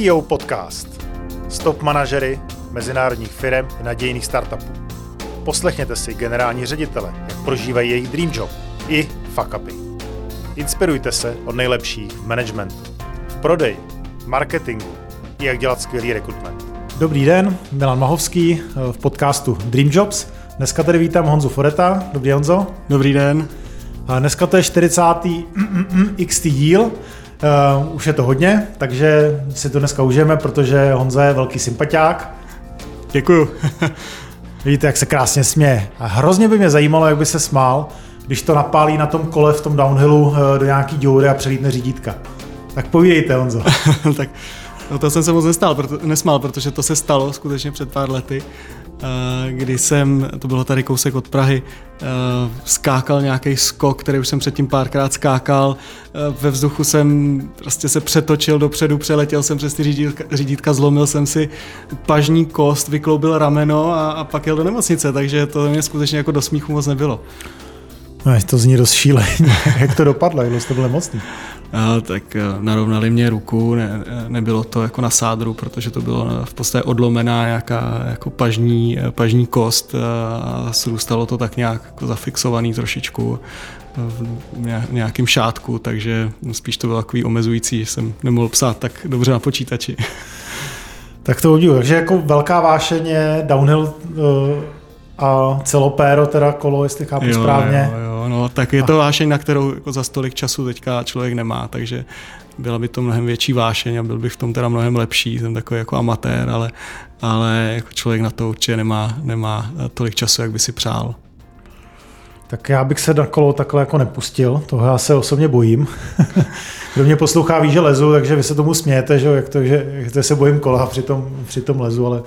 CEO Podcast. Stop manažery mezinárodních firm i nadějných startupů. Poslechněte si generální ředitele, jak prožívají jejich dream job i fuck upy. Inspirujte se od nejlepších v managementu, v prodeji, marketingu i jak dělat skvělý rekrutment. Dobrý den, Milan Mahovský v podcastu Dream Jobs. Dneska tady vítám Honzu Foreta. Dobrý Honzo. Dobrý den. A dneska to je 40. XT díl Uh, už je to hodně, takže si to dneska užijeme, protože Honza je velký sympatiák. Děkuju. Vidíte, jak se krásně směje. A hrozně by mě zajímalo, jak by se smál, když to napálí na tom kole v tom downhillu eh, do nějaký děury a přelítne řídítka. Tak povídejte, Honzo. tak no to jsem se moc nestál, proto, nesmál, protože to se stalo skutečně před pár lety. Eh, kdy jsem, to bylo tady kousek od Prahy, eh, skákal nějaký skok, který už jsem předtím párkrát skákal. Eh, ve vzduchu jsem prostě se přetočil dopředu, přeletěl jsem přes ty řídítka, řídítka zlomil jsem si pažní kost, vykloubil rameno a, a pak jel do nemocnice, takže to mě skutečně jako do smíchu moc nebylo. No, to zní dost šíleně. Jak to dopadlo? Jak jste byl nemocný? A, tak eh, narovnali mě ruku, ne, nebylo to jako na sádru, protože to bylo v podstatě odlomená nějaká jako pažní, pažní kost a zůstalo to tak nějak jako zafixovaný trošičku v nějakém šátku, takže spíš to bylo takový omezující, že jsem nemohl psát tak dobře na počítači. Tak to udivu. Takže jako velká vášeň je downhill a celopéro, teda kolo, jestli chápu jo, správně. Jo, jo, no, tak je to vášeň, na kterou jako za stolik času teďka člověk nemá, takže byla by to mnohem větší vášeň a byl bych v tom teda mnohem lepší, jsem takový jako amatér, ale, ale jako člověk na to určitě nemá, nemá tolik času, jak by si přál. Tak já bych se na kolo takhle jako nepustil, toho já se osobně bojím. Kdo mě poslouchá, ví, že lezu, takže vy se tomu smějete, že, jak to, že, jak to se bojím kola při tom, při tom lezu, ale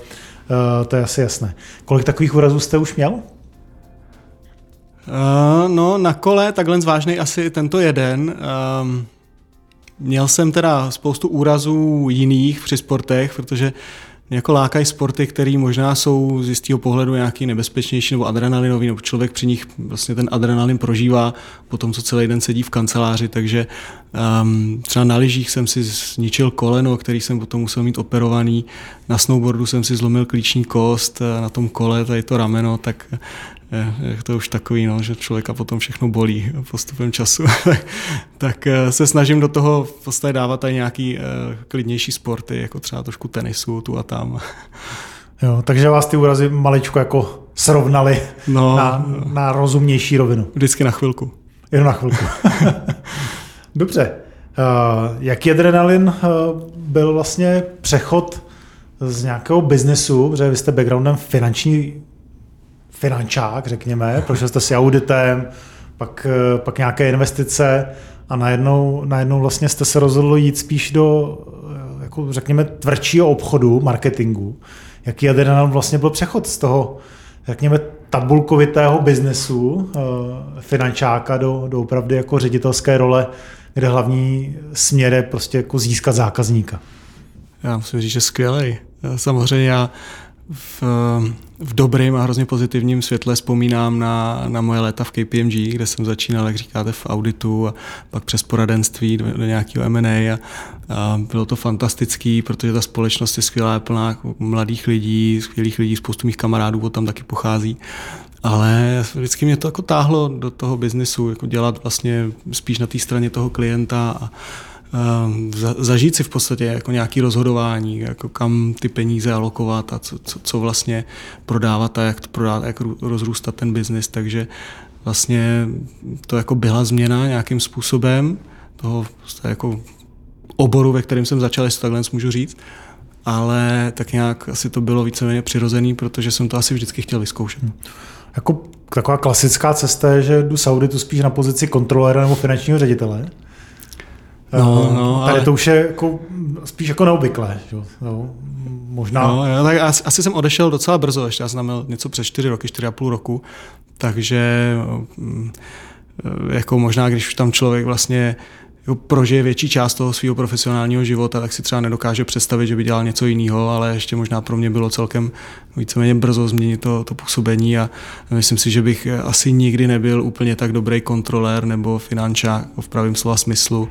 Uh, to je asi jasné. Kolik takových úrazů jste už měl? Uh, no, na kole takhle zvážný asi tento jeden. Uh, měl jsem teda spoustu úrazů jiných při sportech, protože jako lákají sporty, které možná jsou z jistého pohledu nějaký nebezpečnější nebo adrenalinový, nebo člověk při nich vlastně ten adrenalin prožívá po tom, co celý den sedí v kanceláři, takže um, třeba na lyžích jsem si zničil koleno, který jsem potom musel mít operovaný, na snowboardu jsem si zlomil klíční kost, na tom kole tady to rameno, tak je to už takový, no, že člověka potom všechno bolí postupem času, tak eh, se snažím do toho v podstatě dávat tady nějaký uh, klidnější sporty, jako třeba trošku tenisu tu a tam. Jo, takže vás ty úrazy maličko jako srovnali no, na, na rozumnější rovinu. Vždycky na chvilku. Jenom na chvilku. Dobře. Uh, jaký adrenalin uh, byl vlastně přechod z nějakého biznesu, protože vy jste backgroundem finanční finančák, řekněme, prošel jste si auditem, pak, eh, pak nějaké investice a najednou, najednou vlastně jste se rozhodli jít spíš do, eh, jako řekněme, tvrdšího obchodu, marketingu. Jaký adrenalin vlastně byl přechod z toho, řekněme, tabulkovitého biznesu, eh, finančáka do, do opravdu jako ředitelské role, kde hlavní směr je prostě jako získat zákazníka. Já musím říct, že skvělej. Samozřejmě já v, v dobrém a hrozně pozitivním světle vzpomínám na, na moje léta v KPMG, kde jsem začínal, jak říkáte, v auditu a pak přes poradenství do, do nějakého M&A a, a bylo to fantastický, protože ta společnost je skvělá, je plná mladých lidí, skvělých lidí, spoustu mých kamarádů tam taky pochází. Ale vždycky mě to jako táhlo do toho biznesu, jako dělat vlastně spíš na té straně toho klienta a, zažít si v podstatě jako nějaký rozhodování, jako kam ty peníze alokovat a co, co, co vlastně prodávat a jak to prodávat, jak rozrůstat ten biznis, takže vlastně to jako byla změna nějakým způsobem toho jako oboru, ve kterém jsem začal, jestli takhle můžu říct, ale tak nějak asi to bylo víceméně přirozený, protože jsem to asi vždycky chtěl vyzkoušet. Hmm. Jako taková klasická cesta je, že jdu z auditu spíš na pozici kontrolera nebo finančního ředitele. No, eh, no, Tady ale... to už je jako, spíš jako neobvyklé. Jo? možná... No, jo, tak asi, asi jsem odešel docela brzo, ještě já jsem měl něco přes čtyři roky, čtyři a půl roku, takže mm, jako možná, když už tam člověk vlastně jako prožije větší část toho svého profesionálního života, tak si třeba nedokáže představit, že by dělal něco jiného, ale ještě možná pro mě bylo celkem víceméně brzo změnit to, to působení a myslím si, že bych asi nikdy nebyl úplně tak dobrý kontrolér nebo finančák v pravém slova smyslu,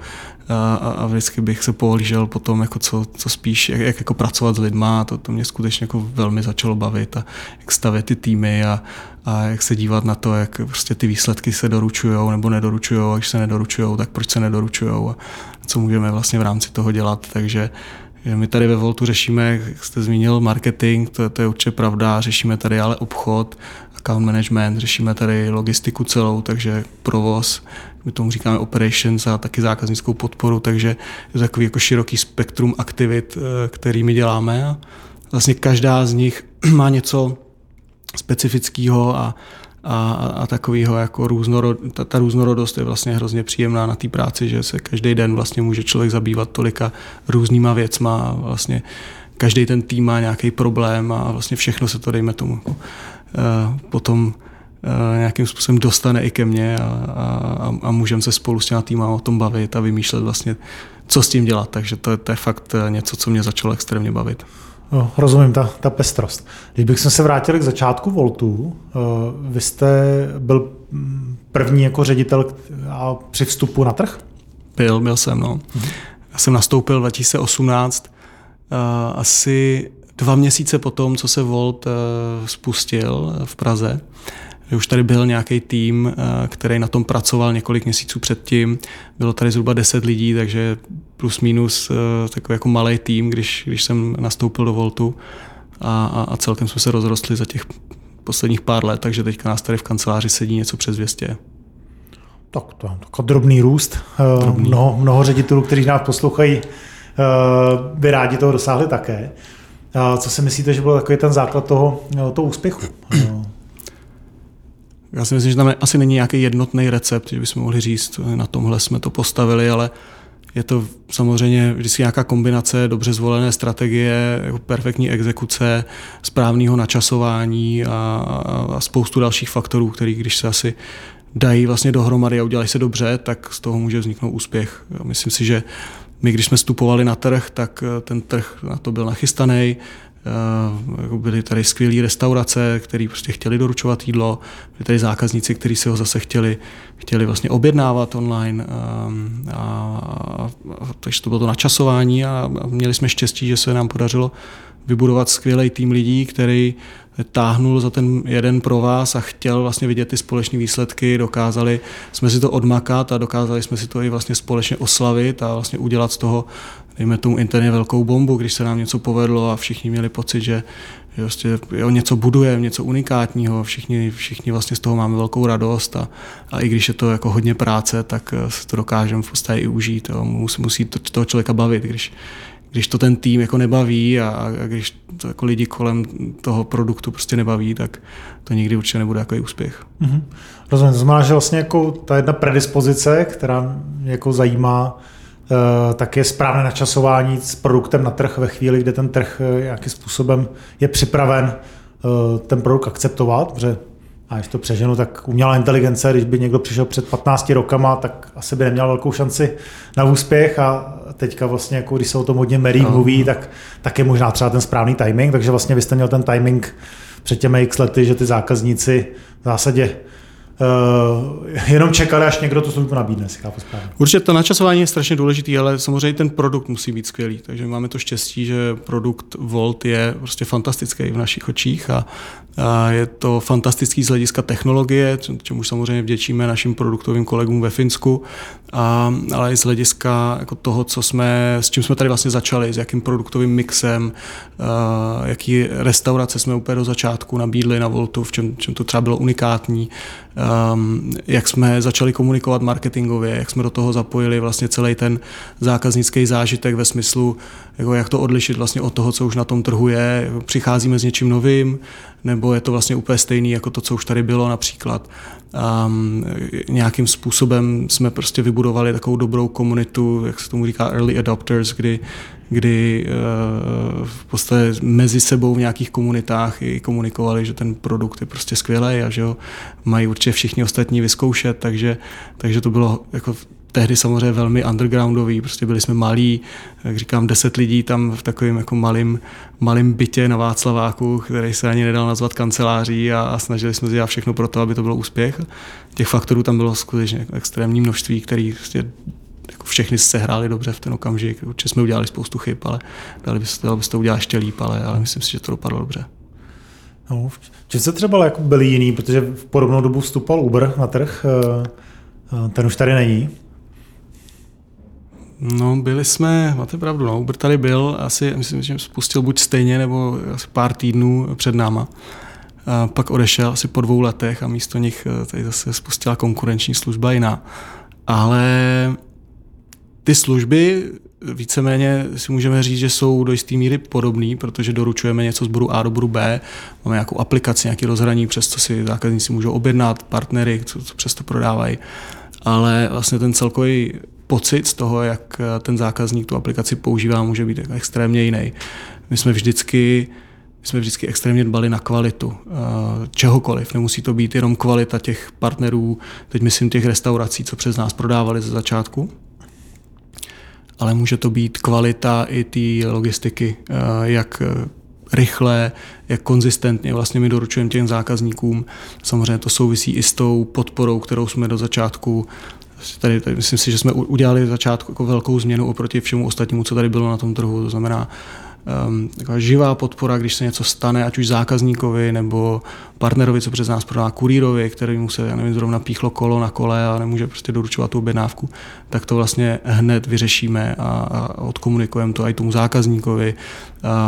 a, a vždycky bych se pohlížel po tom, jako co, co spíš, jak, jak jako pracovat s lidma, to, to mě skutečně jako velmi začalo bavit a jak stavět ty týmy a, a jak se dívat na to, jak prostě ty výsledky se doručují nebo nedoručují, a když se nedoručují, tak proč se nedoručují a co můžeme vlastně v rámci toho dělat, takže my tady ve Voltu řešíme, jak jste zmínil, marketing, to, to je určitě pravda, řešíme tady ale obchod, account management, řešíme tady logistiku celou, takže provoz, my tomu říkáme operations a taky zákaznickou podporu, takže je to takový jako široký spektrum aktivit, eh, kterými děláme. Vlastně každá z nich má něco specifického a, a, a takového jako různorod, ta, ta různorodost je vlastně hrozně příjemná na té práci, že se každý den vlastně může člověk zabývat tolika různýma věcma a vlastně každý ten tým má nějaký problém a vlastně všechno se to, dejme tomu, jako, potom uh, nějakým způsobem dostane i ke mně a, a, a můžeme se spolu s těma o tom bavit a vymýšlet vlastně, co s tím dělat. Takže to, to je fakt eh, něco, co mě začalo extrémně bavit. No, rozumím, ta, ta pestrost. Když bych se vrátil k začátku Voltu, eh, vy jste byl první jako ředitel a při vstupu na trh? Byl, byl jsem, no. Já jsem nastoupil 2018, eh, asi dva měsíce po tom, co se Volt eh, spustil v Praze už tady byl nějaký tým, eh, který na tom pracoval několik měsíců předtím. Bylo tady zhruba 10 lidí, takže plus minus eh, takový jako malý tým, když, když jsem nastoupil do Voltu a, a, a celkem jsme se rozrostli za těch posledních pár let, takže teďka nás tady v kanceláři sedí něco přes 200. Tak to je takový drobný růst. Eh, drobný. Mnoho, mnoho ředitelů, kteří nás poslouchají, by rádi toho dosáhli také. Co si myslíte, že byl takový ten základ toho, toho úspěchu? Já si myslím, že tam asi není nějaký jednotný recept, že bychom mohli říct, na tomhle jsme to postavili, ale je to samozřejmě vždycky nějaká kombinace dobře zvolené strategie, jako perfektní exekuce, správného načasování a, a spoustu dalších faktorů, který když se asi dají vlastně dohromady a udělají se dobře, tak z toho může vzniknout úspěch. Myslím si, že my, když jsme vstupovali na trh, tak ten trh na to byl nachystaný, Eh, byly tady skvělé restaurace, které prostě chtěli doručovat jídlo, byli tady zákazníci, kteří si ho zase chtěli, chtěli vlastně objednávat online. A, a, a, takže to bylo to načasování a, a měli jsme štěstí, že se nám podařilo vybudovat skvělý tým lidí, který táhnul za ten jeden pro vás a chtěl vlastně vidět ty společné výsledky, dokázali jsme si to odmakat a dokázali jsme si to i vlastně společně oslavit a vlastně udělat z toho dejme tomu interně velkou bombu, když se nám něco povedlo a všichni měli pocit, že vlastně, jo, něco budujeme, něco unikátního, všichni, všichni vlastně z toho máme velkou radost a, a i když je to jako hodně práce, tak eh, se to dokážeme v podstatě i užít. Jo. Musí, musí to, toho člověka bavit, když, když to ten tým jako nebaví a, a když to jako lidi kolem toho produktu prostě nebaví, tak to nikdy určitě nebude jako úspěch. Mm-hmm. Rozumím, to znamená, že vlastně jako ta jedna predispozice, která mě jako zajímá, tak je správné načasování s produktem na trh ve chvíli, kdy ten trh eh, nějakým způsobem je připraven eh, ten produkt akceptovat, protože a když to přeženu, tak umělá inteligence, když by někdo přišel před 15 rokama, tak asi by neměl velkou šanci na úspěch. A teďka vlastně, jako když se o tom hodně médií mluví, tak, tak je možná třeba ten správný timing, takže vlastně vy jste měl ten timing před těmi x lety, že ty zákazníci v zásadě jenom čekali, až někdo tu službu nabídne, si chápu správně. Určitě to načasování je strašně důležitý, ale samozřejmě ten produkt musí být skvělý. Takže máme to štěstí, že produkt Volt je prostě fantastický v našich očích a je to fantastický z hlediska technologie, čemu samozřejmě vděčíme našim produktovým kolegům ve Finsku, a, ale i z hlediska jako toho, co jsme, s čím jsme tady vlastně začali, s jakým produktovým mixem, a, jaký restaurace jsme úplně do začátku nabídli na Voltu, v čem, čem to třeba bylo unikátní, a, jak jsme začali komunikovat marketingově, jak jsme do toho zapojili vlastně celý ten zákaznický zážitek ve smyslu, jako jak to odlišit vlastně od toho, co už na tom trhu je, přicházíme s něčím novým, nebo je to vlastně úplně stejný jako to, co už tady bylo například. Um, nějakým způsobem jsme prostě vybudovali takovou dobrou komunitu, jak se tomu říká early adopters, kdy, kdy uh, v podstatě mezi sebou v nějakých komunitách i komunikovali, že ten produkt je prostě skvělý a že ho mají určitě všichni ostatní vyzkoušet, takže, takže to bylo jako tehdy samozřejmě velmi undergroundový, prostě byli jsme malí, jak říkám, deset lidí tam v takovém jako malým, malým bytě na Václaváku, který se ani nedal nazvat kanceláří a, a snažili jsme se dělat všechno pro to, aby to bylo úspěch. Těch faktorů tam bylo skutečně extrémní množství, který prostě jako všechny se hráli dobře v ten okamžik. Určitě jsme udělali spoustu chyb, ale dali by, dali by to udělat ještě líp, ale, ale myslím si, že to dopadlo dobře. No, v se třeba jako byli jiný, protože v podobnou dobu vstupoval Uber na trh, eh, eh, ten už tady není. No, byli jsme, máte pravdu, no, Uber tady byl, asi, myslím, že spustil buď stejně, nebo asi pár týdnů před náma. A pak odešel asi po dvou letech a místo nich eh, tady zase spustila konkurenční služba jiná. Ale ty služby víceméně si můžeme říct, že jsou do jisté míry podobné, protože doručujeme něco z bodu A do bodu B, máme nějakou aplikaci, nějaký rozhraní, přes co si zákazníci můžou objednat, partnery, co, co přes to prodávají. Ale vlastně ten celkový pocit z toho, jak ten zákazník tu aplikaci používá, může být extrémně jiný. My jsme vždycky my jsme vždycky extrémně dbali na kvalitu eh, čehokoliv. Nemusí to být jenom kvalita těch partnerů, teď myslím těch restaurací, co přes nás prodávali ze začátku, ale může to být kvalita i té logistiky, eh, jak eh, rychle, jak konzistentně vlastně my doručujeme těm zákazníkům. Samozřejmě to souvisí i s tou podporou, kterou jsme do začátku Tady, tady myslím si, že jsme udělali začátku jako velkou změnu oproti všemu ostatnímu, co tady bylo na tom trhu. To znamená um, taková živá podpora, když se něco stane, ať už zákazníkovi nebo partnerovi, co přes nás prodá kurýrovi, který mu se, já nevím, zrovna píchlo kolo na kole a nemůže prostě doručovat tu objednávku, tak to vlastně hned vyřešíme a, a odkomunikujeme to i tomu zákazníkovi.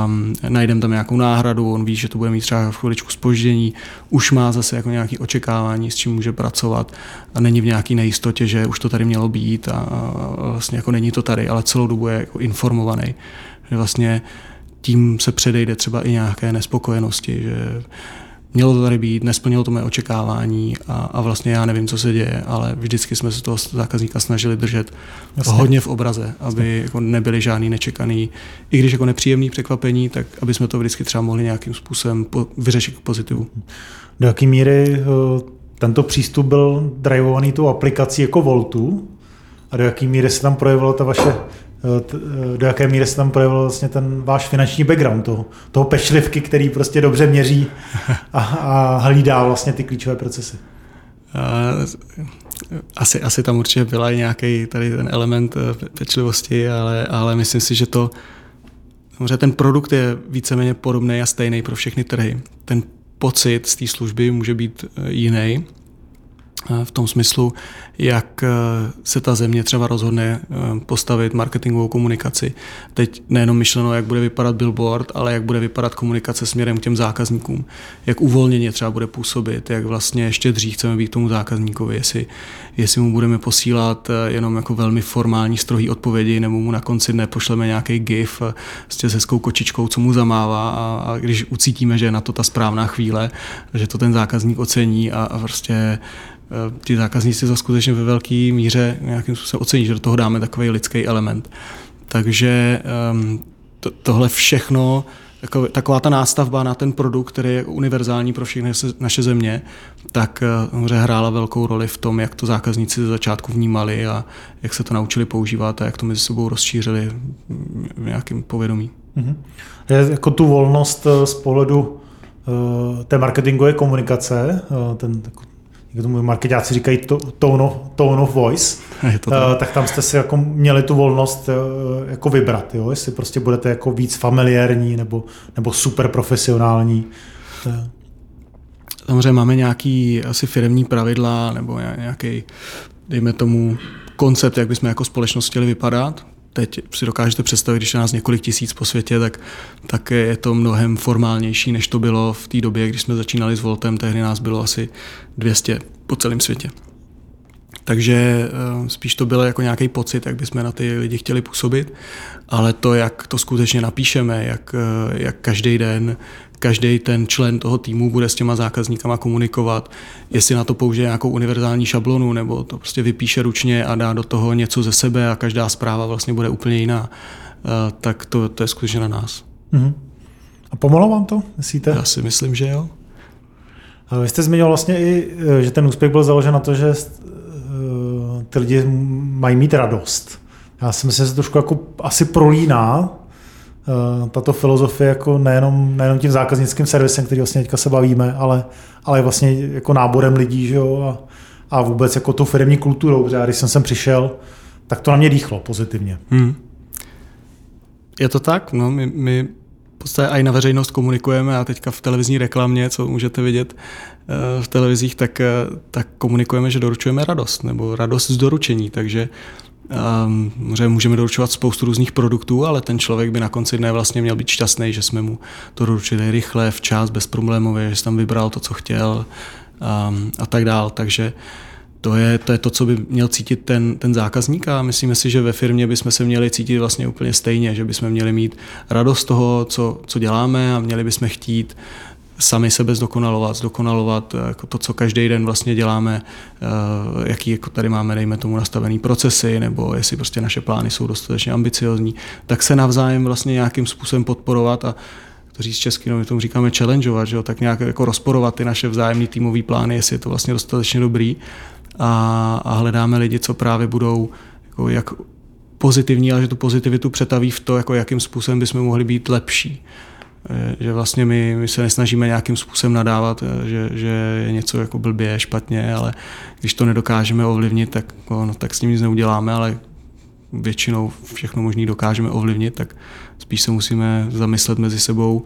Um, najdeme tam nějakou náhradu, on ví, že to bude mít třeba v chviličku spoždění, už má zase jako nějaké očekávání, s čím může pracovat a není v nějaké nejistotě, že už to tady mělo být a, a vlastně jako není to tady, ale celou dobu je jako informovaný že vlastně tím se předejde třeba i nějaké nespokojenosti, že mělo to tady být, nesplnilo to moje očekávání a, a vlastně já nevím, co se děje, ale vždycky jsme se toho zákazníka snažili držet Jasně. hodně v obraze, aby jako nebyly žádný nečekaný, i když jako nepříjemný překvapení, tak aby jsme to vždycky třeba mohli nějakým způsobem po, vyřešit k pozitivu. Do jaké míry eh, tento přístup byl drivovaný tou aplikací jako Voltu a do jaké míry se tam projevila ta vaše do jaké míry se tam projevil vlastně ten váš finanční background, toho, toho pešlivky, který prostě dobře měří a, a hlídá vlastně ty klíčové procesy. Eh, asi, asi tam určitě byla i nějaký tady ten element pečlivosti, ale, ale myslím si, že to, že ten produkt je víceméně podobný a stejný pro všechny trhy. Ten pocit z té služby může být jiný, v tom smyslu, jak eh, se ta země třeba rozhodne eh, postavit marketingovou komunikaci. Teď nejenom myšleno, jak bude vypadat billboard, ale jak bude vypadat komunikace směrem k těm zákazníkům. Jak uvolněně třeba bude působit, jak vlastně ještě dřív chceme být tomu zákazníkovi, jestli, jestli mu budeme posílat eh, jenom jako velmi formální strohý odpovědi, nebo mu na konci dne pošleme nějaký gif s hezkou kočičkou, co mu zamává a, a když ucítíme, že je na to ta správná chvíle, že to ten zákazník ocení a, a prostě Eh, ti zákazníci to skutečně ve velké míře nějakým způsobem ocení, že do toho dáme takový lidský element. Takže um, to, tohle všechno, taková ta nástavba na ten produkt, který je univerzální pro všechny naše země, tak uh, hrála velkou roli v tom, jak to zákazníci ze začátku vnímali a jak se to naučili používat a jak to mezi sebou rozšířili v nějakém povědomí. Mm-hmm. Je jako tu volnost eh, z pohledu té marketingové komunikace, ten jak tomu marketáci říkají, tone of, tone of voice, to uh, tak tam jste si jako měli tu volnost uh, jako vybrat, jo? jestli prostě budete jako víc familiární nebo, nebo super profesionální. Samozřejmě máme nějaký asi firmní pravidla nebo nějaký, dejme tomu, koncept, jak bychom jako společnost chtěli vypadat teď si dokážete představit, když je nás několik tisíc po světě, tak, tak je to mnohem formálnější, než to bylo v té době, když jsme začínali s Voltem, tehdy nás bylo asi 200 po celém světě. Takže eh, spíš to bylo jako nějaký pocit, jak bychom na ty lidi chtěli působit, ale to, jak to skutečně napíšeme, jak, eh, jak každý den každý ten člen toho týmu bude s těma zákazníkama komunikovat, jestli na to použije nějakou univerzální šablonu, nebo to prostě vypíše ručně a dá do toho něco ze sebe a každá zpráva vlastně bude úplně jiná, eh, tak to, to je skutečně na nás. Mm-hmm. A pomohlo vám to, myslíte? Já si myslím, že jo. Vy jste zmiňoval vlastně i, eh, že ten úspěch byl založen na to, že eh, ty lidi mají mít radost. Já si myslím, že se trošku jako asi prolíná tato filozofie jako nejenom, nejenom tím zákaznickým servisem, který vlastně teďka se bavíme, ale, ale vlastně jako náborem lidí že jo, a, a vůbec jako tou firmní kulturou, protože když jsem sem přišel, tak to na mě dýchlo pozitivně. Hmm. Je to tak, no, my, my podstatě i na veřejnost komunikujeme a teďka v televizní reklamě, co můžete vidět eh, v televizích, tak, eh, tak komunikujeme, že doručujeme radost nebo radost z doručení, takže Um, můžeme doručovat spoustu různých produktů, ale ten člověk by na konci dne vlastně měl být šťastný, že jsme mu to doručili rychle, včas, bezproblémově, že tam vybral to, co chtěl um, a tak dál. Takže to je, to je to, co by měl cítit ten, ten zákazník a myslíme si, že ve firmě bychom se měli cítit vlastně úplně stejně, že bychom měli mít radost toho, co, co děláme a měli bychom chtít sami sebe zdokonalovat, zdokonalovat eh, jako to, co každý den vlastně děláme, eh, jaký jako tady máme, dejme tomu, nastavený procesy, nebo jestli prostě naše plány jsou dostatečně ambiciozní, tak se navzájem vlastně nějakým způsobem podporovat a to říct česky, no my tomu říkáme challengeovat, že jo, tak nějak jako rozporovat ty naše vzájemné týmové plány, jestli je to vlastně dostatečně dobrý a, a hledáme lidi, co právě budou jako jak pozitivní, ale že tu pozitivitu přetaví v to, jako jakým způsobem bychom mohli být lepší. Eh, že vlastně my, my se nesnažíme nějakým způsobem nadávat, eh, že, že je něco jako blbě, špatně, ale když to nedokážeme ovlivnit, tak, no, tak s tím nic neuděláme, ale většinou všechno možný dokážeme ovlivnit, tak spíš se musíme zamyslet mezi sebou,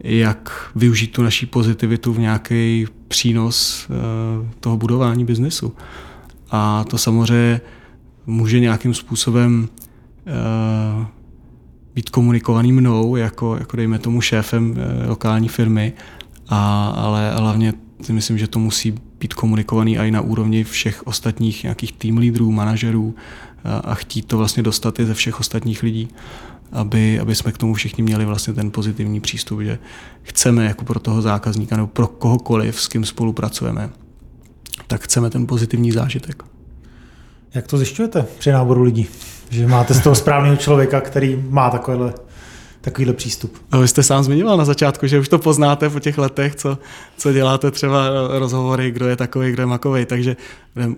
jak využít tu naší pozitivitu v nějaký přínos eh, toho budování biznesu. A to samozřejmě může nějakým způsobem být komunikovaný mnou, jako, jako dejme tomu šéfem e, lokální firmy, a, ale hlavně si myslím, že to musí být komunikovaný i na úrovni všech ostatních nějakých tým lídrů, manažerů a, a chtít to vlastně dostat i ze všech ostatních lidí, aby, aby jsme k tomu všichni měli vlastně ten pozitivní přístup, že chceme jako pro toho zákazníka nebo pro kohokoliv, s kým spolupracujeme, tak chceme ten pozitivní zážitek. Jak to zjišťujete při náboru lidí? Že máte z toho správného člověka, který má takovýhle, takovýhle přístup. A vy jste sám zmiňoval na začátku, že už to poznáte po těch letech, co, co děláte třeba rozhovory, kdo je takový, kdo je makový. Takže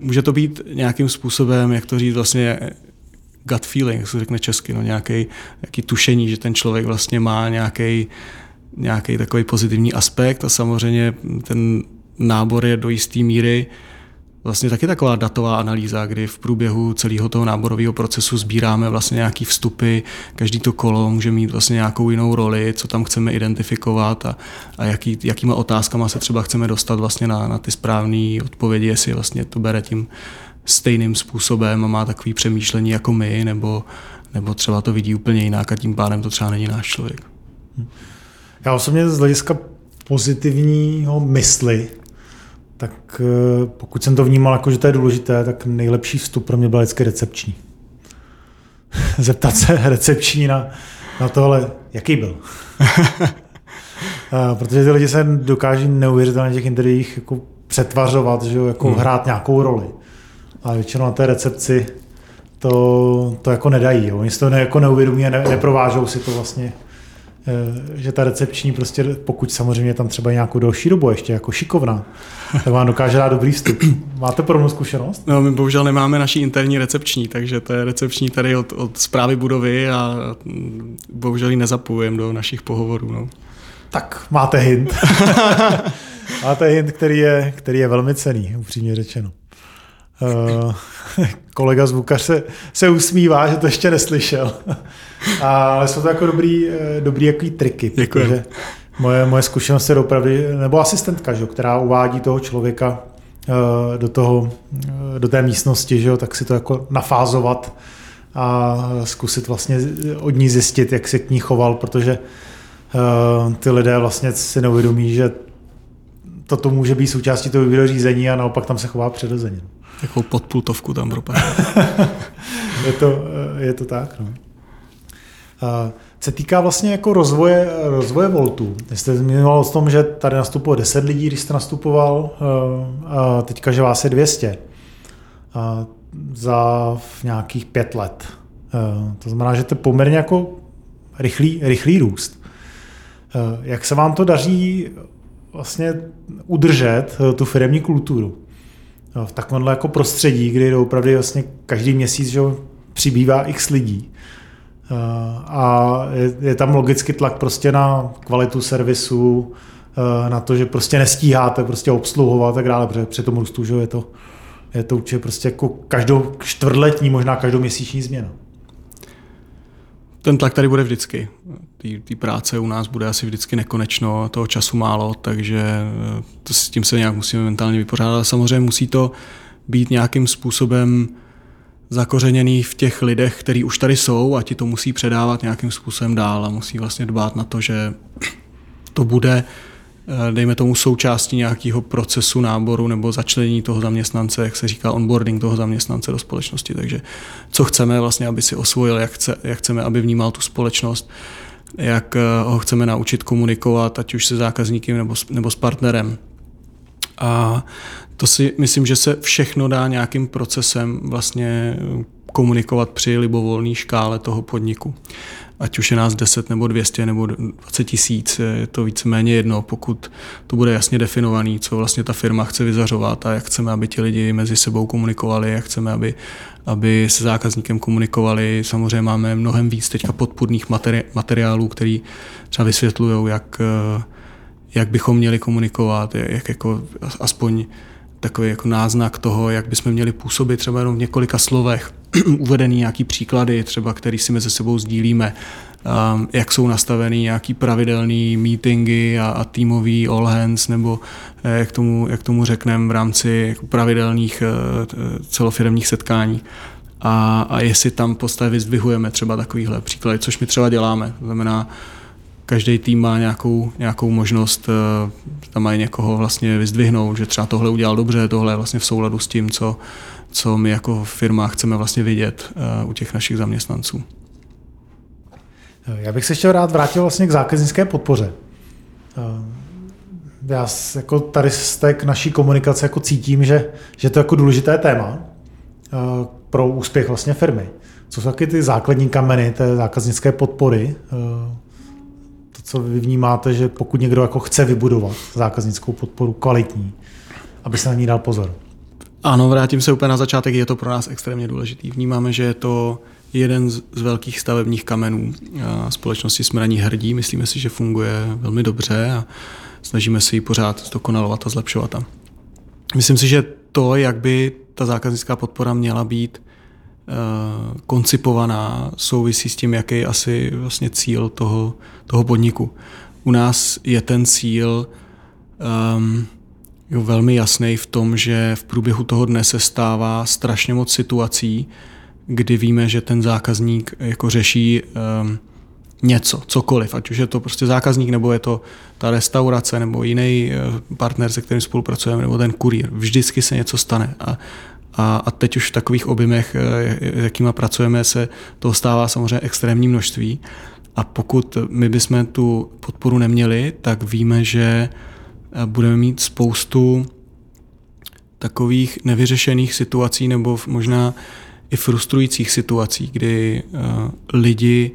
může to být nějakým způsobem, jak to říct vlastně gut feeling, jak se řekne česky, no, nějaký, nějaký tušení, že ten člověk vlastně má nějaký, nějaký takový pozitivní aspekt a samozřejmě ten nábor je do jisté míry vlastně taky taková datová analýza, kdy v průběhu celého toho náborového procesu sbíráme vlastně nějaký vstupy, každý to kolo může mít vlastně nějakou jinou roli, co tam chceme identifikovat a, a jaký, jakýma otázkama se třeba chceme dostat vlastně na, na ty správné odpovědi, jestli vlastně to bere tím stejným způsobem a má takový přemýšlení jako my, nebo, nebo třeba to vidí úplně jinak a tím pádem to třeba není náš člověk. Já osobně z hlediska pozitivního mysli tak eh, pokud jsem to vnímal jako, že to je důležité, tak nejlepší vstup pro mě byl vždycky recepční. Zeptat se recepční na, na tohle, jaký byl. Protože ty lidi se dokáží neuvěřitelně těch intervích jako přetvařovat, že jo, jako hmm. hrát nějakou roli. A většinou na té recepci to, to jako nedají. Jo. Oni si to ne, jako neuvědomí a ne, neprovážou si to vlastně Eh, že ta recepční prostě, pokud samozřejmě tam třeba nějakou další dobu ještě jako šikovná, tak vám dokáže dát dobrý vstup. Máte podobnou zkušenost? No, my bohužel nemáme naší interní recepční, takže to je recepční tady od, od zprávy budovy a bohužel ji nezapojujeme do našich pohovorů. No. Tak máte hint. máte hint, který je, který je velmi cený, upřímně řečeno. Uh, kolega zvukař se, se usmívá, že to ještě neslyšel. Ale jsou to jako dobrý, eh, dobrý jaký triky. Děkuji. Moje, moje zkušenost je opravdu, nebo asistentka, že, která uvádí toho člověka uh, do, toho, do té místnosti, že, tak si to jako nafázovat a zkusit vlastně od ní zjistit, jak se k ní choval, protože ty lidé vlastně si neuvědomí, že toto může být součástí toho videořízení a naopak tam se chová přirozeně. Takovou podpultovku tam propadne. je, to, je to tak. No. Se týká vlastně jako rozvoje, rozvoje Voltu. Jste zmiňoval o tom, že tady nastupovalo 10 lidí, když jste nastupoval, a teďka, že vás je 200 a za nějakých pět let. To znamená, že to je poměrně jako rychlý, rychlý růst. Jak se vám to daří vlastně udržet tu firmní kulturu? v takovémhle jako prostředí, kdy opravdu vlastně každý měsíc že přibývá x lidí. A je, tam logicky tlak prostě na kvalitu servisu, na to, že prostě nestíháte prostě obsluhovat a tak dále, protože při tom růstu že je to, je to určitě prostě jako každou čtvrtletní, možná každou měsíční změna. Ten tlak tady bude vždycky. Té práce u nás bude asi vždycky nekonečno, toho času málo, takže eh, to, s tím se nějak musíme mentálně vypořádat. Samozřejmě musí to být nějakým způsobem zakořeněný v těch lidech, kteří už tady jsou a ti to musí předávat nějakým způsobem dál a musí vlastně dbát na to, že to bude Eh, dejme tomu součástí nějakého procesu náboru nebo začlenění toho zaměstnance, jak se říká onboarding toho zaměstnance do společnosti. Takže co chceme vlastně, aby si osvojil, jak, chce, jak chceme, aby vnímal tu společnost, jak eh, ho chceme naučit komunikovat, ať už se zákazníkem nebo, nebo s partnerem. A to si myslím, že se všechno dá nějakým procesem vlastně komunikovat při libovolné škále toho podniku ať už je nás 10 nebo 200 nebo 20 tisíc, je to víceméně jedno, pokud to bude jasně definovaný, co vlastně ta firma chce vyzařovat a jak chceme, aby ti lidi mezi sebou komunikovali, jak chceme, aby, aby se zákazníkem komunikovali. Samozřejmě máme mnohem víc teďka podpůrných materi- materiálů, který třeba vysvětlují, jak, jak bychom měli komunikovat, jak jako aspoň takový jako náznak toho, jak bychom měli působit třeba jenom v několika slovech, uvedený nějaký příklady, třeba který si mezi sebou sdílíme, um, jak jsou nastaveny nějaký pravidelný meetingy a, a týmový all hands, nebo eh, jak tomu, jak tomu řekneme v rámci jako pravidelných eh, celofiremních setkání. A, a jestli tam postavy vyzdvihujeme třeba takovýhle příklady, což my třeba děláme. To znamená, každý tým má nějakou, nějakou možnost eh, tam mají někoho vlastně vyzdvihnout, že třeba tohle udělal dobře, tohle je vlastně v souladu s tím, co, co my jako firma chceme vlastně vidět eh, u těch našich zaměstnanců. Já bych se ještě rád vrátil vlastně k zákaznické podpoře. Eh, já jako tady z té naší komunikace jako cítím, že, že to je jako důležité téma pro úspěch vlastně firmy. Co jsou taky ty základní kameny té zákaznické podpory, co vy vnímáte, že pokud někdo jako chce vybudovat zákaznickou podporu kvalitní, aby se na ní dal pozor? Ano, vrátím se úplně na začátek, je to pro nás extrémně důležitý. Vnímáme, že je to jeden z velkých stavebních kamenů. Společnosti jsme na ní hrdí, myslíme si, že funguje velmi dobře a snažíme se ji pořád zdokonalovat a zlepšovat. myslím si, že to, jak by ta zákaznická podpora měla být koncipovaná, souvisí s tím, jaký je asi vlastně cíl toho, toho podniku. U nás je ten cíl um, jo, velmi jasný v tom, že v průběhu toho dne se stává strašně moc situací, kdy víme, že ten zákazník jako řeší um, něco, cokoliv, ať už je to prostě zákazník, nebo je to ta restaurace, nebo jiný eh, partner, se kterým spolupracujeme, nebo ten kurýr. Vždycky se něco stane. A a, a teď už v takových objemech, eh, jakýma pracujeme, se toho stává samozřejmě extrémní množství. A pokud my bychom tu podporu neměli, tak víme, že eh, budeme mít spoustu takových nevyřešených situací nebo možná i frustrujících situací, kdy uh, lidi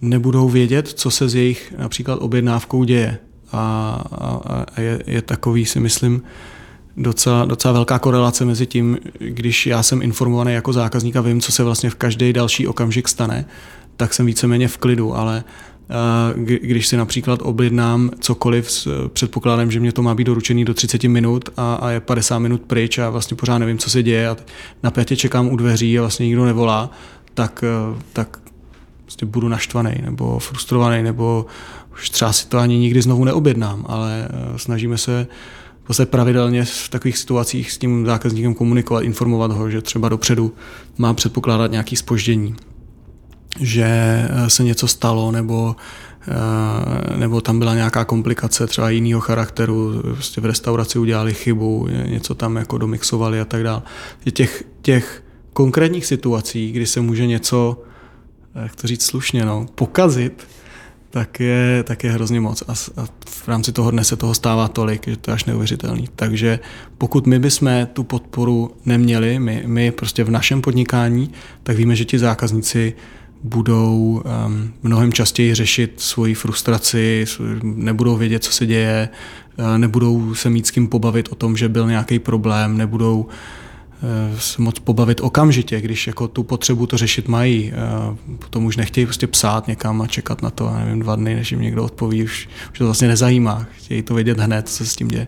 nebudou vědět, co se s jejich například objednávkou děje. A, a, a je, je takový, si myslím, docela, docela velká korelace mezi tím, když já jsem informovaný jako zákazník a vím, co se vlastně v každý další okamžik stane, tak jsem víceméně v klidu, ale eh, když si například objednám cokoliv s předpokladem, že mě to má být doručený do 30 minut a, a je 50 minut pryč a vlastně pořád nevím, co se děje a napětě čekám u dveří a vlastně nikdo nevolá, tak, eh, tak vlastně budu naštvaný nebo frustrovaný nebo už třeba si to ani nikdy znovu neobjednám, ale eh, snažíme se zase pravidelně v takových situacích s tím zákazníkem komunikovat, informovat ho, že třeba dopředu má předpokládat nějaké spoždění, že eh, se něco stalo nebo eh, nebo tam byla nějaká komplikace třeba jiného charakteru, prostě v restauraci udělali chybu, něco tam jako domixovali a tak dále. Těch, těch konkrétních situací, kdy se může něco, jak to říct slušně, no, pokazit, tak je, tak je hrozně moc. A, a v rámci toho dne se toho stává tolik, že to je až neuvěřitelný. Takže pokud my bychom tu podporu neměli, my, my prostě v našem podnikání, tak víme, že ti zákazníci budou um, mnohem častěji řešit svoji frustraci, nebudou vědět, co se děje, uh, nebudou se mít s kým pobavit o tom, že byl nějaký problém, nebudou uh, moc pobavit okamžitě, když jako tu potřebu to řešit mají. Eh, potom už nechtějí prostě psát někam a čekat na to, nevím, dva dny, než jim někdo odpoví, už, už to vlastně nezajímá. Chtějí to vědět hned, co se s tím děje.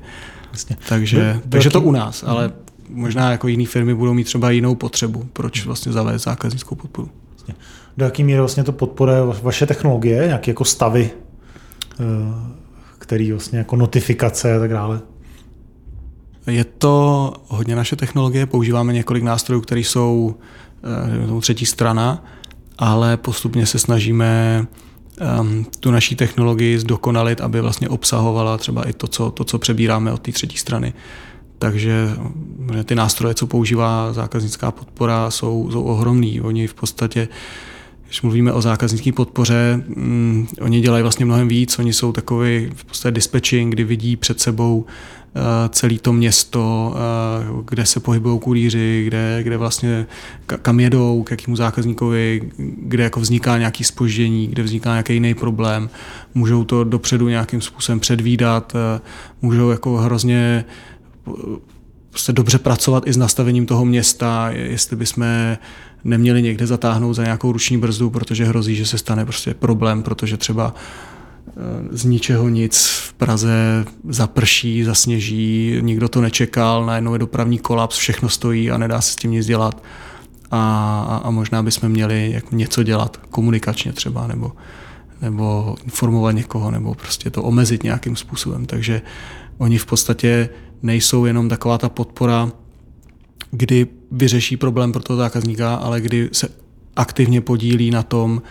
Vlastně. Takže, by, takže to u nás, ale možná jako jiné firmy budou mít třeba jinou potřebu, proč vlastně zavést zákaznickou podporu. Do jaké míry vlastně to podporuje vaše technologie, nějaké jako stavy, eh, který vlastně jako notifikace a tak dále? Je to hodně naše technologie, používáme několik nástrojů, které jsou uh, třetí strana, ale postupně se snažíme um, tu naší technologii zdokonalit, aby vlastně obsahovala třeba i to, co, to, co přebíráme od té třetí strany. Takže ty nástroje, co používá zákaznická podpora, jsou, jsou ohromný. Oni v podstatě když mluvíme o zákaznické podpoře, um, oni dělají vlastně mnohem víc. Oni jsou takový v podstatě dispatching, kdy vidí před sebou uh, celé to město, uh, kde se pohybují kurýři, kde, kde vlastně kam jedou, k jakému zákazníkovi, kde jako vzniká nějaký spoždění, kde vzniká nějaký jiný problém. Můžou to dopředu nějakým způsobem předvídat, uh, můžou jako hrozně prostě dobře pracovat i s nastavením toho města, jestli bychom neměli někde zatáhnout za nějakou ruční brzdu, protože hrozí, že se stane prostě problém, protože třeba eh, z ničeho nic v Praze zaprší, zasněží, nikdo to nečekal, najednou je dopravní kolaps, všechno stojí a nedá se s tím nic dělat. A, a možná bychom měli jako něco dělat komunikačně třeba, nebo, nebo informovat někoho, nebo prostě to omezit nějakým způsobem. Takže oni v podstatě nejsou jenom taková ta podpora, kdy vyřeší problém pro toho zákazníka, ale kdy se aktivně podílí na tom,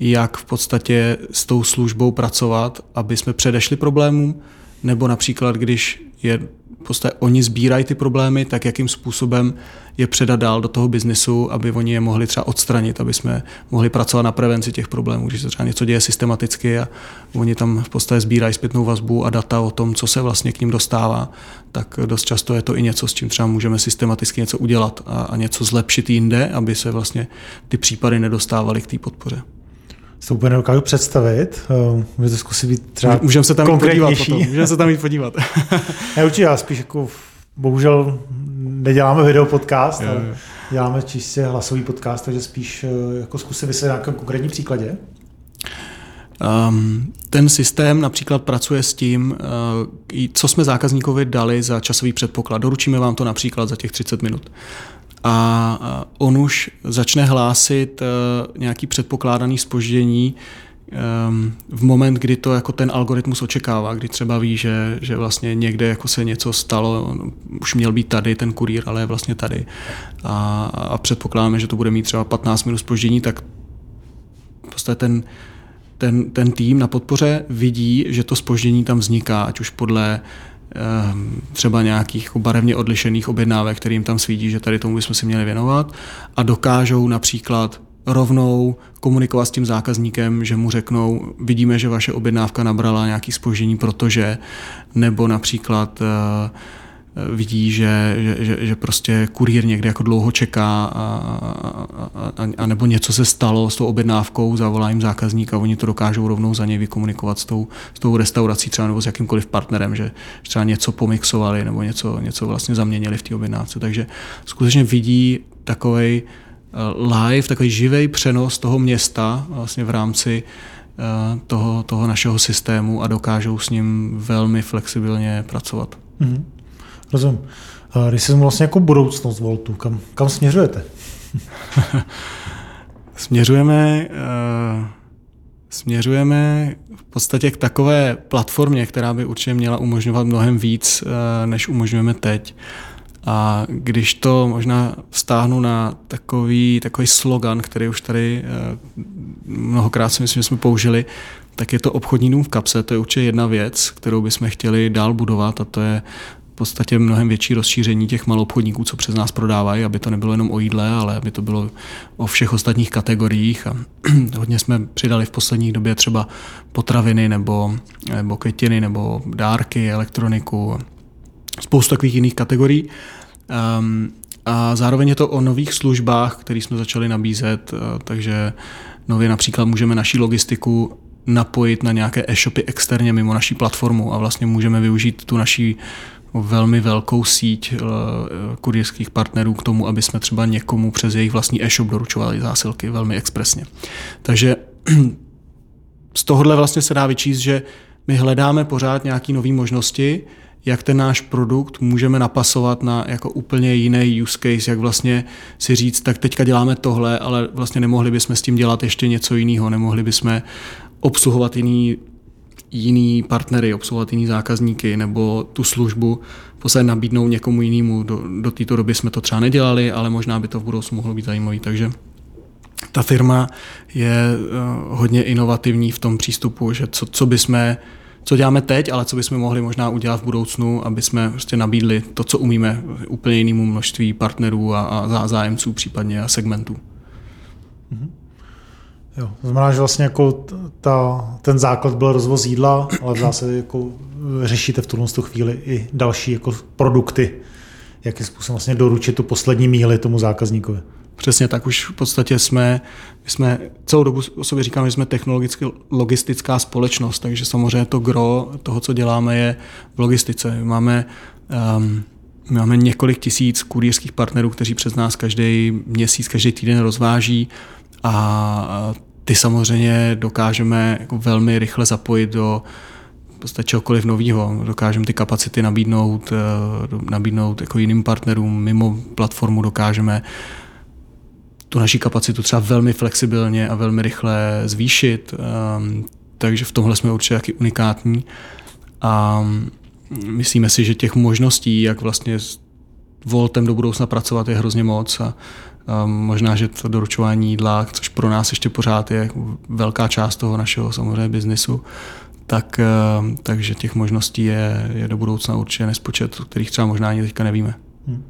jak v podstatě s tou službou pracovat, aby jsme předešli problémům, nebo například, když je podstatě oni sbírají ty problémy, tak jakým způsobem je předat dál do toho biznisu, aby oni je mohli třeba odstranit, aby jsme mohli pracovat na prevenci těch problémů, když se třeba něco děje systematicky a oni tam v podstatě sbírají zpětnou vazbu a data o tom, co se vlastně k ním dostává, tak dost často je to i něco, s čím třeba můžeme systematicky něco udělat a, a něco zlepšit jinde, aby se vlastně ty případy nedostávaly k té podpoře to úplně nedokážu představit. Eh, můžete zkusit být třeba Můžeme se tam podívat potom. Můžeme se tam jít podívat. ne, určitě, já spíš jako bohužel neděláme video podcast, ale děláme čistě hlasový podcast, takže spíš eh, jako zkusit vysvětlit nějakém konkrétním příkladě. Um, ten systém například pracuje s tím, uh, co jsme zákazníkovi dali za časový předpoklad. Doručíme vám to například za těch 30 minut a on už začne hlásit e, nějaký předpokládaný spoždění v moment, kdy to jako ten algoritmus očekává, kdy třeba ví, že, že vlastně někde jako se něco stalo, už měl být tady ten kurýr, ale je vlastně tady. A, a předpokládáme, že to bude mít třeba 15 minut spoždění, tak prostě ten, ten, ten tým na podpoře vidí, že to spoždění tam vzniká, ať už podle Ehm, třeba nějakých barevně odlišených objednávek, kterým tam svídí, že tady tomu bychom si měli věnovat a dokážou například rovnou komunikovat s tím zákazníkem, že mu řeknou, vidíme, že vaše objednávka nabrala nějaký spoždění, protože, nebo například uh, vidí, že, že, že, prostě kurýr někde jako dlouho čeká a, a, a, a nebo něco se stalo s tou objednávkou, zavolá jim zákazník a oni to dokážou rovnou za něj vykomunikovat s tou, s tou restaurací třeba nebo s jakýmkoliv partnerem, že třeba něco pomixovali nebo něco, něco vlastně zaměnili v té objednávce. Takže skutečně vidí takový eh, live, takový živý přenos toho města vlastně v rámci eh, toho, toho našeho systému a dokážou s ním velmi flexibilně pracovat. Mm-hmm. Rozumím. Jsi vlastně jako budoucnost Voltu, kam, kam směřujete? směřujeme, uh, směřujeme v podstatě k takové platformě, která by určitě měla umožňovat mnohem víc, uh, než umožňujeme teď. A když to možná vztáhnu na takový, takový slogan, který už tady uh, mnohokrát si myslím, že jsme použili, tak je to obchodní dům v kapse. To je určitě jedna věc, kterou bychom chtěli dál budovat a to je podstatě mnohem větší rozšíření těch obchodníků, co přes nás prodávají, aby to nebylo jenom o jídle, ale aby to bylo o všech ostatních kategoriích. A hodně jsme přidali v poslední době třeba potraviny nebo, nebo květiny nebo dárky, elektroniku, spoustu takových jiných kategorií. Um, a zároveň je to o nových službách, které jsme začali nabízet, takže nově například můžeme naší logistiku napojit na nějaké e-shopy externě mimo naší platformu a vlastně můžeme využít tu naší velmi velkou síť eh, kurierských partnerů k tomu, aby jsme třeba někomu přes jejich vlastní e-shop doručovali zásilky velmi expresně. Takže z tohohle vlastně se dá vyčíst, že my hledáme pořád nějaké nové možnosti, jak ten náš produkt můžeme napasovat na jako úplně jiný use case, jak vlastně si říct, tak teďka děláme tohle, ale vlastně nemohli bychom s tím dělat ještě něco jiného, nemohli bychom obsluhovat jiný jiný partnery, obsluhovat jiný zákazníky nebo tu službu posledně nabídnout někomu jinému. Do, do této doby jsme to třeba nedělali, ale možná by to v budoucnu mohlo být zajímavé. Takže ta firma je uh, hodně inovativní v tom přístupu, že co, co bychom co děláme teď, ale co bychom mohli možná udělat v budoucnu, aby jsme prostě nabídli to, co umíme úplně jinému množství partnerů a, a zájemců případně a segmentů. Mm-hmm. Jo, to znamená, že vlastně jako ta, ten základ byl rozvoz jídla, ale v zásadě jako řešíte v tuhle chvíli i další jako produkty, jakým způsobem vlastně doručit tu poslední míli tomu zákazníkovi. Přesně tak, už v podstatě jsme, my jsme celou dobu o sobě říkáme, že jsme technologicky logistická společnost, takže samozřejmě to gro toho, co děláme, je v logistice. Máme, um, máme několik tisíc kurýrských partnerů, kteří přes nás každý měsíc, každý týden rozváží a ty samozřejmě dokážeme jako velmi rychle zapojit do podstatě čehokoliv nového. Dokážeme ty kapacity nabídnout, eh, nabídnout jako jiným partnerům mimo platformu, dokážeme tu naší kapacitu třeba velmi flexibilně a velmi rychle zvýšit. Ehm, takže v tomhle jsme určitě taky unikátní. A myslíme si, že těch možností, jak vlastně Voltem do budoucna pracovat, je hrozně moc a možná, že to doručování jídla, což pro nás ještě pořád je velká část toho našeho samozřejmě biznisu, tak, ehm, takže těch možností je, je do budoucna určitě nespočet, o kterých třeba možná ani teďka nevíme. Hmm.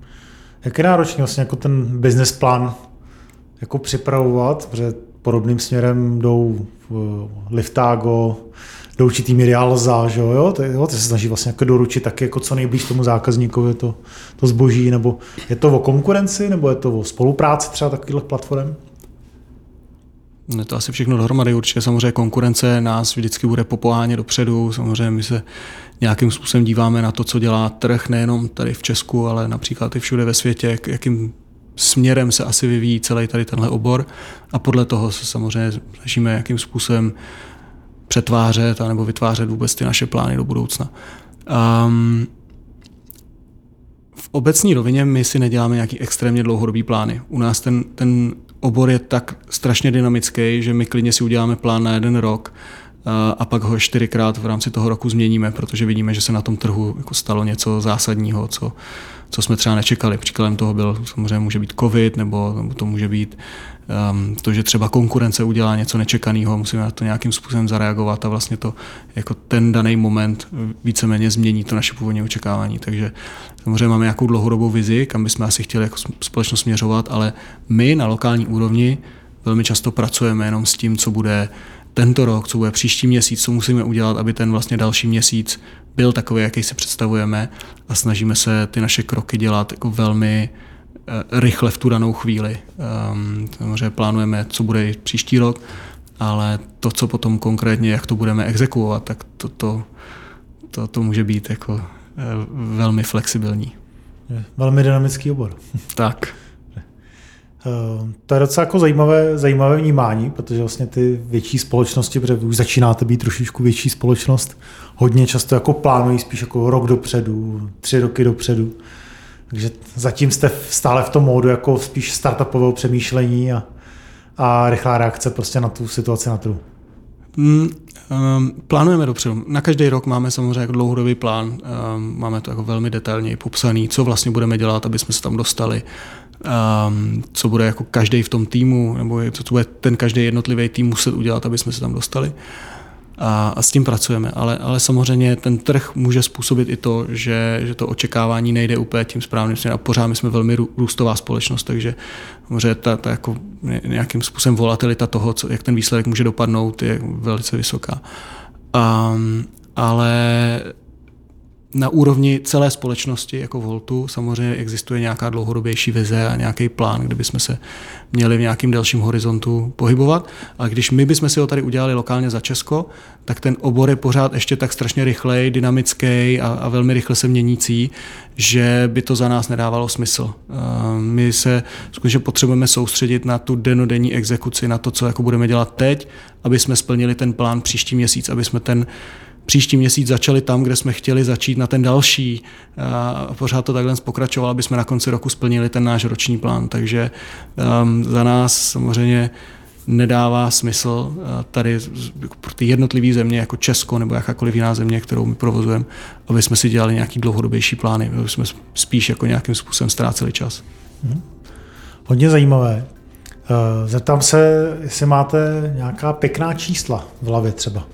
Jak je náročný vlastně jako ten business plán jako připravovat, protože podobným směrem jdou Liftago, do určitý míry Alza, že jo, to, jo, to se snaží vlastně jako doručit taky jako co nejblíž tomu zákazníkovi to, to zboží, nebo je to o konkurenci, nebo je to o spolupráci třeba takových platform? Je to asi všechno dohromady. Určitě samozřejmě konkurence nás vždycky bude popohánět dopředu. Samozřejmě my se nějakým způsobem díváme na to, co dělá trh, nejenom tady v Česku, ale například i všude ve světě, jakým směrem se asi vyvíjí celý tady tenhle obor a podle toho se samozřejmě snažíme jakým způsobem přetvářet nebo vytvářet vůbec ty naše plány do budoucna. Um, v obecní rovině my si neděláme nějaký extrémně dlouhodobý plány. U nás ten, ten obor je tak strašně dynamický, že my klidně si uděláme plán na jeden rok a pak ho čtyřikrát v rámci toho roku změníme, protože vidíme, že se na tom trhu jako stalo něco zásadního, co, co jsme třeba nečekali. Příkladem toho byl samozřejmě může být covid, nebo, nebo to může být um, to, že třeba konkurence udělá něco nečekaného, musíme na to nějakým způsobem zareagovat a vlastně to jako ten daný moment víceméně změní to naše původní očekávání. Takže samozřejmě máme nějakou dlouhodobou vizi, kam bychom asi chtěli jako společnost směřovat, ale my na lokální úrovni velmi často pracujeme jenom s tím, co bude tento rok, co bude příští měsíc, co musíme udělat, aby ten vlastně další měsíc byl takový, jaký si představujeme a snažíme se ty naše kroky dělat jako velmi rychle v tu danou chvíli. Um, samozřejmě plánujeme, co bude příští rok, ale to, co potom konkrétně, jak to budeme exekuovat, tak to, to, to, to může být jako eh, velmi flexibilní. Velmi dynamický obor. Tak. Eh, to je docela jako zajímavé, zajímavé vnímání, protože vlastně ty větší společnosti, protože vy už začínáte být trošičku větší společnost, hodně často jako plánují spíš jako rok dopředu, tři roky dopředu. Takže zatím jste stále v tom módu jako spíš startupového přemýšlení a, a rychlá reakce prostě na tu situaci na trhu. Mm, um, plánujeme dopředu. Na každý rok máme samozřejmě jako dlouhodobý plán. Um, máme to jako velmi detailně popsaný, co vlastně budeme dělat, aby jsme se tam dostali um, co bude jako každý v tom týmu, nebo co, bude ten každý jednotlivý tým muset udělat, aby jsme se tam dostali. A, a s tím pracujeme, ale, ale samozřejmě ten trh může způsobit i to, že, že to očekávání nejde úplně tím správným směrem a pořád my jsme velmi růstová společnost, takže samozřejmě ta, ta jako nějakým způsobem volatilita toho, co, jak ten výsledek může dopadnout, je velice vysoká. Um, ale na úrovni celé společnosti jako Voltu samozřejmě existuje nějaká dlouhodobější vize a nějaký plán, kde bychom se měli v nějakým dalším horizontu pohybovat. A když my bychom si ho tady udělali lokálně za Česko, tak ten obor je pořád ještě tak strašně rychlej, dynamický a, a velmi rychle se měnící, že by to za nás nedávalo smysl. My se skutečně potřebujeme soustředit na tu denodenní exekuci, na to, co jako budeme dělat teď, aby jsme splnili ten plán příští měsíc, aby jsme ten příští měsíc začali tam, kde jsme chtěli začít na ten další. A pořád to takhle pokračovalo, aby jsme na konci roku splnili ten náš roční plán. Takže um, za nás samozřejmě nedává smysl eh, tady pro ty jednotlivé země, jako Česko nebo jakákoliv jiná země, kterou my provozujeme, aby jsme si dělali nějaký dlouhodobější plány, aby jsme spíš jako nějakým způsobem ztráceli čas. Hmm. Hodně zajímavé. Eh, zeptám se, jestli máte nějaká pěkná čísla v hlavě třeba.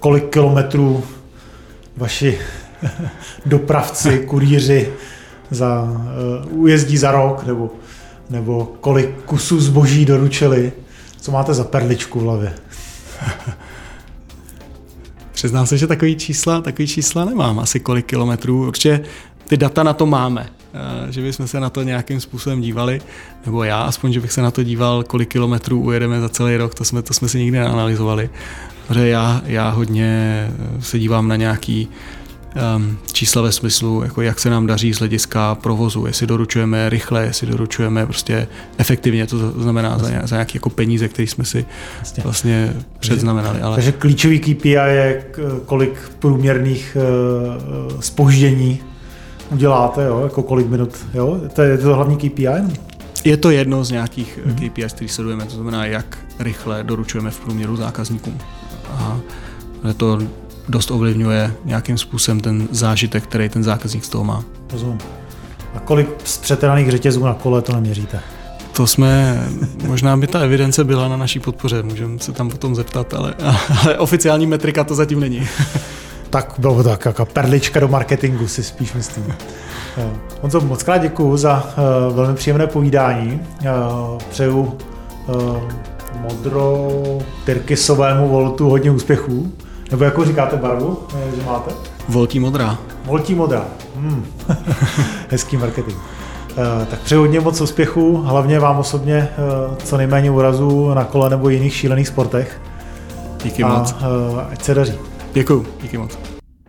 Kolik kilometrů vaši dopravci, kurýři za, uh, ujezdí za rok, nebo, nebo kolik kusů zboží doručili. Co máte za perličku v hlavě? Přiznám se, že takový čísla, takový čísla nemám. Asi kolik kilometrů. Určitě ty data na to máme. Eh, že bychom se na to nějakým způsobem dívali, nebo já aspoň, že bych se na to díval, kolik kilometrů ujedeme za celý rok, to jsme, to jsme si nikdy neanalizovali. Protože já, já hodně se dívám na nějaký um, čísla ve smyslu, jako jak se nám daří z hlediska provozu, jestli doručujeme rychle, jestli doručujeme prostě efektivně, to znamená za, za nějaké jako peníze, které jsme si Jasně. vlastně předznamenali. Ale... Takže klíčový KPI je, kolik průměrných spoždění eh, uděláte, jo? jako kolik minut, jo? To je to hlavní KPI? Je to jedno z nějakých mm-hmm. KPI, který sledujeme, to znamená, jak rychle doručujeme v průměru zákazníkům. A to dost ovlivňuje nějakým způsobem ten zážitek, který ten zákazník z toho má. Rozumím. A kolik zpřeteraných řetězů na kole to neměříte? To jsme, možná by ta evidence byla na naší podpoře, můžeme se tam potom zeptat, ale, ale oficiální metrika to zatím není. tak bylo to tak jako perlička do marketingu, si spíš myslím. Eh, Honzo, moc krát děkuju za uh, velmi příjemné povídání. Uh, přeju uh, modro tyrkysovému voltu hodně úspěchů. Nebo jako říkáte barvu, že máte? Voltí modrá. Voltí modrá. Hmm. Hezký marketing. Uh, tak přeju hodně moc úspěchu, hlavně vám osobně uh, co nejméně úrazů na kole nebo jiných šílených sportech. Díky a, moc. Ať se daří. Děkuji, díky moc.